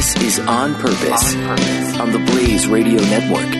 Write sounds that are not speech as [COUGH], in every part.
This is On Purpose, on Purpose on the Blaze Radio Network.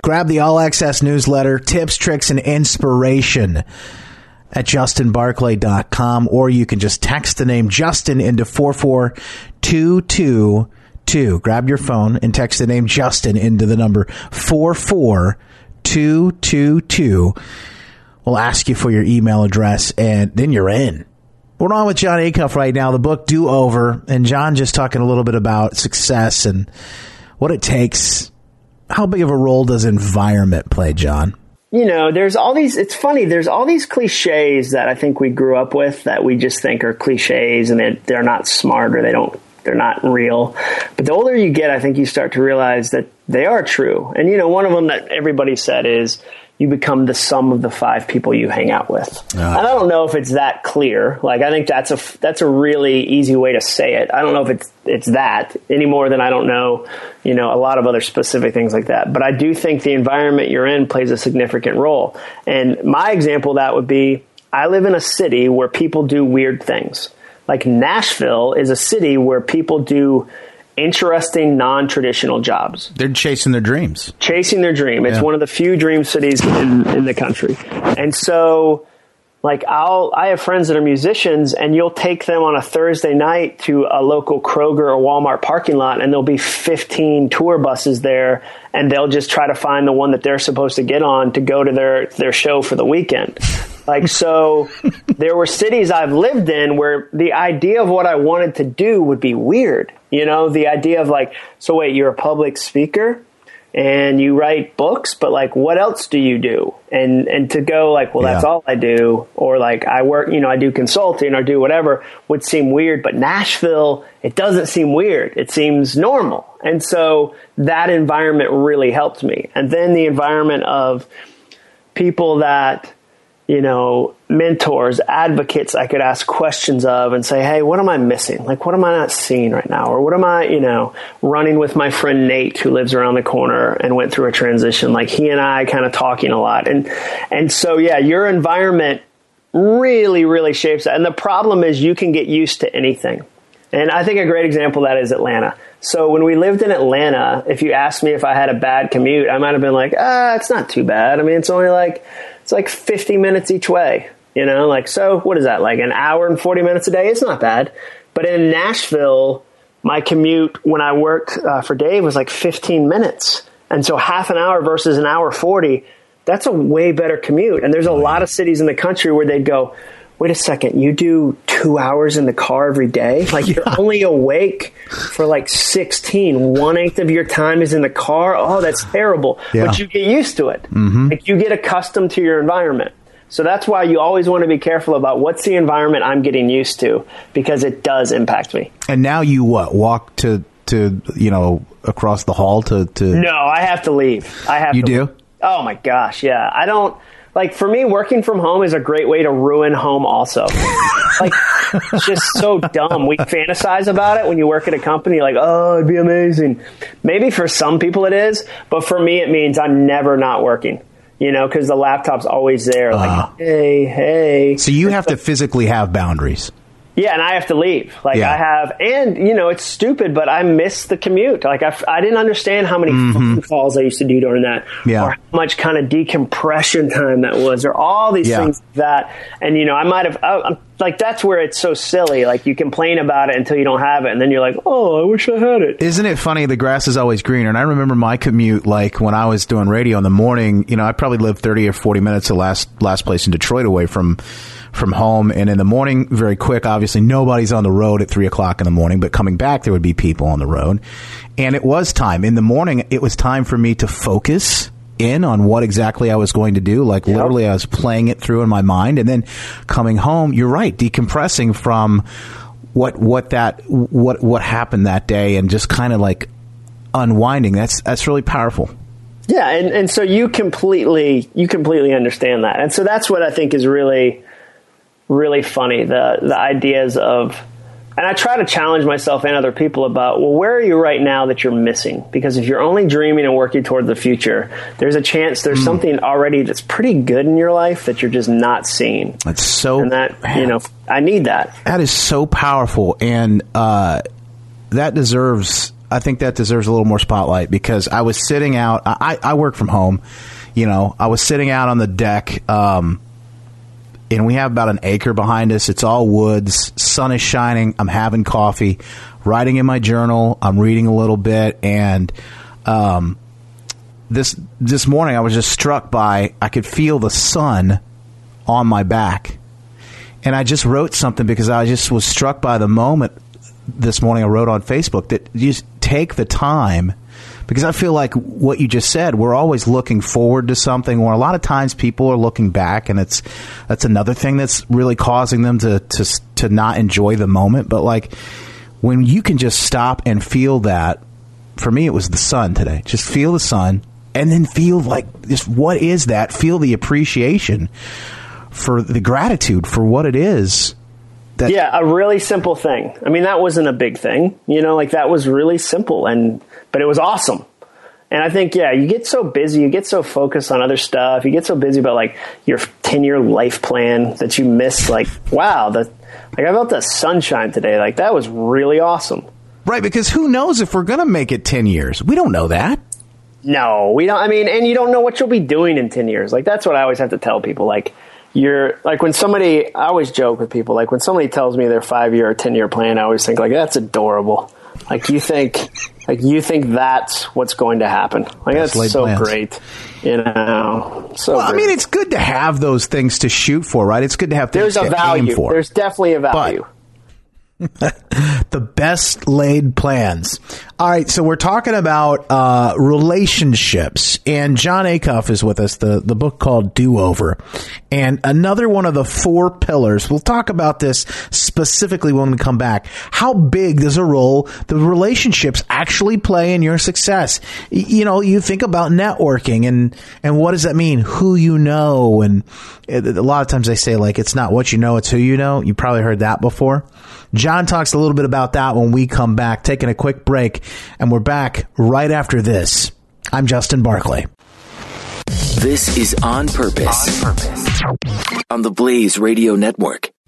Grab the All Access newsletter, tips, tricks, and inspiration at justinbarclay.com, or you can just text the name Justin into 44222. Grab your phone and text the name Justin into the number 44222. We'll ask you for your email address, and then you're in. We're on with Jon Acuff right now, the book Do Over, and Jon just talking a little bit about success and what it takes how big of a role does environment play, Jon? You know, there's all these, it's funny, there's all these cliches that I think we grew up with that we just think are cliches and it, they're not smart or they don't, they're not real. But the older you get, I think you start to realize that they are true. And, you know, one of them that everybody said is, you become the sum of the five people you hang out with. Uh, and I don't know if it's that clear. Like I think that's a that's a really easy way to say it. I don't know if it's it's that any more than I don't know, you know, a lot of other specific things like that. But I do think the environment you're in plays a significant role. And my example that would be I live in a city where people do weird things. Like Nashville is a city where people do interesting non-traditional jobs. They're chasing their dreams. Chasing their dream. It's yeah. one of the few dream cities in, in the country. And so like I'll I have friends that are musicians and you'll take them on a Thursday night to a local Kroger or Walmart parking lot and there'll be 15 tour buses there and they'll just try to find the one that they're supposed to get on to go to their their show for the weekend. Like so there were cities I've lived in where the idea of what I wanted to do would be weird. You know, the idea of like, so wait, you're a public speaker and you write books, but like, what else do you do? And, and to go like, well, that's yeah. all I do. Or like, I work, you know, I do consulting or do whatever would seem weird, but Nashville, it doesn't seem weird. It seems normal. And so that environment really helped me. And then the environment of people that, you know, mentors, advocates I could ask questions of and say, hey, what am I missing? Like, what am I not seeing right now? Or what am I, you know, running with my friend Nate who lives around the corner and went through a transition. Like, he and I kind of talking a lot. And, and so, yeah, your environment really, really shapes that. And the problem is you can get used to anything. And I think a great example of that is Atlanta. So when we lived in Atlanta, if you asked me if I had a bad commute, I might have been like, ah, it's not too bad. I mean, it's only like, it's like 50 minutes each way, you know, like, so what is that? Like an hour and 40 minutes a day? It's not bad. But in Nashville, my commute when I worked uh, for Dave was like 15 minutes. And so half an hour versus an hour 40, that's a way better commute. And there's a lot of cities in the country where they'd go, wait a second, you do two hours in the car every day? Like you're only awake for like 16. One eighth of your time is in the car. Oh, that's terrible. Yeah. But you get used to it. Mm-hmm. Like you get accustomed to your environment. So that's why you always want to be careful about what's the environment I'm getting used to because it does impact me. And now you what? Walk to to you know across the hall to to No, I have to leave. I have You do? Leave. Oh my gosh, yeah. I don't like for me working from home is a great way to ruin home also. Like it's just so dumb. We fantasize about it when you work at a company like oh it'd be amazing. Maybe for some people it is but for me it means i'm never not working you know because the laptop's always there like uh, hey hey. So you have to physically have boundaries yeah, and I have to leave. Like yeah. I have, and you know, it's stupid, but I miss the commute. Like I, I didn't understand how many mm-hmm. calls I used to do during that, yeah. or how much kind of decompression time that was, or all these yeah. things like that. And you know, I might have, I, I'm like, that's where it's so silly. Like you complain about it until you don't have it, and then you're like, oh, I wish I had it. Isn't it funny? The grass is always greener. And I remember my commute, like when I was doing radio in the morning. You know, I probably lived thirty or forty minutes the last last place in Detroit away from from home. And in the morning, very quick, obviously nobody's on the road at three o'clock in the morning, but coming back, there would be people on the road. And it was time in the morning. It was time for me to focus in on what exactly I was going to do. Like yep. literally, I was playing it through in my mind, and then coming home. You're right, decompressing from what what that what what happened that day, and just kind of like unwinding. That's that's really powerful. Yeah, and, and so you completely you completely understand that, and so that's what I think is really really funny the the ideas of and I try to challenge myself and other people about, well, where are you right now that you're missing? Because if you're only dreaming and working toward the future, there's a chance there's mm. something already that's pretty good in your life that you're just not seeing. That's so. And that, man, you know, I need that. That is so powerful. And uh, that deserves, I think that deserves a little more spotlight because I was sitting out, I, I work from home, you know, I was sitting out on the deck. Um, and we have about an acre behind us. It's all woods. Sun is shining. I'm having coffee, writing in my journal. I'm reading a little bit, and um, this this morning I was just struck by I could feel the sun on my back, and I just wrote something because I just was struck by the moment this morning. I wrote on Facebook that you take the time because I feel like what you just said, we're always looking forward to something, or a lot of times people are looking back, and it's that's another thing that's really causing them to to to not enjoy the moment. But like when you can just stop and feel that, for me, it was the sun today. Just feel the sun, and then feel like just what is that? Feel the appreciation for the gratitude for what it is. That yeah, a really simple thing. I mean, that wasn't a big thing, you know, like that was really simple and but it was awesome. And I think, yeah, you get so busy, you get so focused on other stuff, you get so busy about like your 10 year life plan that you miss, like, wow, the, like I felt the sunshine today. Like that was really awesome. Right. Because who knows if we're going to make it 10 years? We don't know that. No, we don't. I mean, and you don't know what you'll be doing in 10 years. Like that's what I always have to tell people. Like, you're like when somebody, I always joke with people, like when somebody tells me their five year or 10 year plan, I always think like, that's adorable. Like you think, like you think that's what's going to happen. Like that's, that's so plans. great. You know, so well, I mean, it's good to have those things to shoot for, right? It's good to have things There's a value. There's definitely a value. But [LAUGHS] the best laid plans. All right, so we're talking about uh, relationships, and Jon Acuff is with us. The the book called Do Over, and another one of the four pillars. We'll talk about this specifically when we come back. How big does a role the relationships actually play in your success? You know, you think about networking, and and what does that mean? Who you know, and a lot of times they say like it's not what you know, it's who you know. You probably heard that before. Jon talks a little bit about that when we come back, taking a quick break, and we're back right after this. I'm Justin Barclay. This is On Purpose, on, purpose. on the Blaze Radio Network.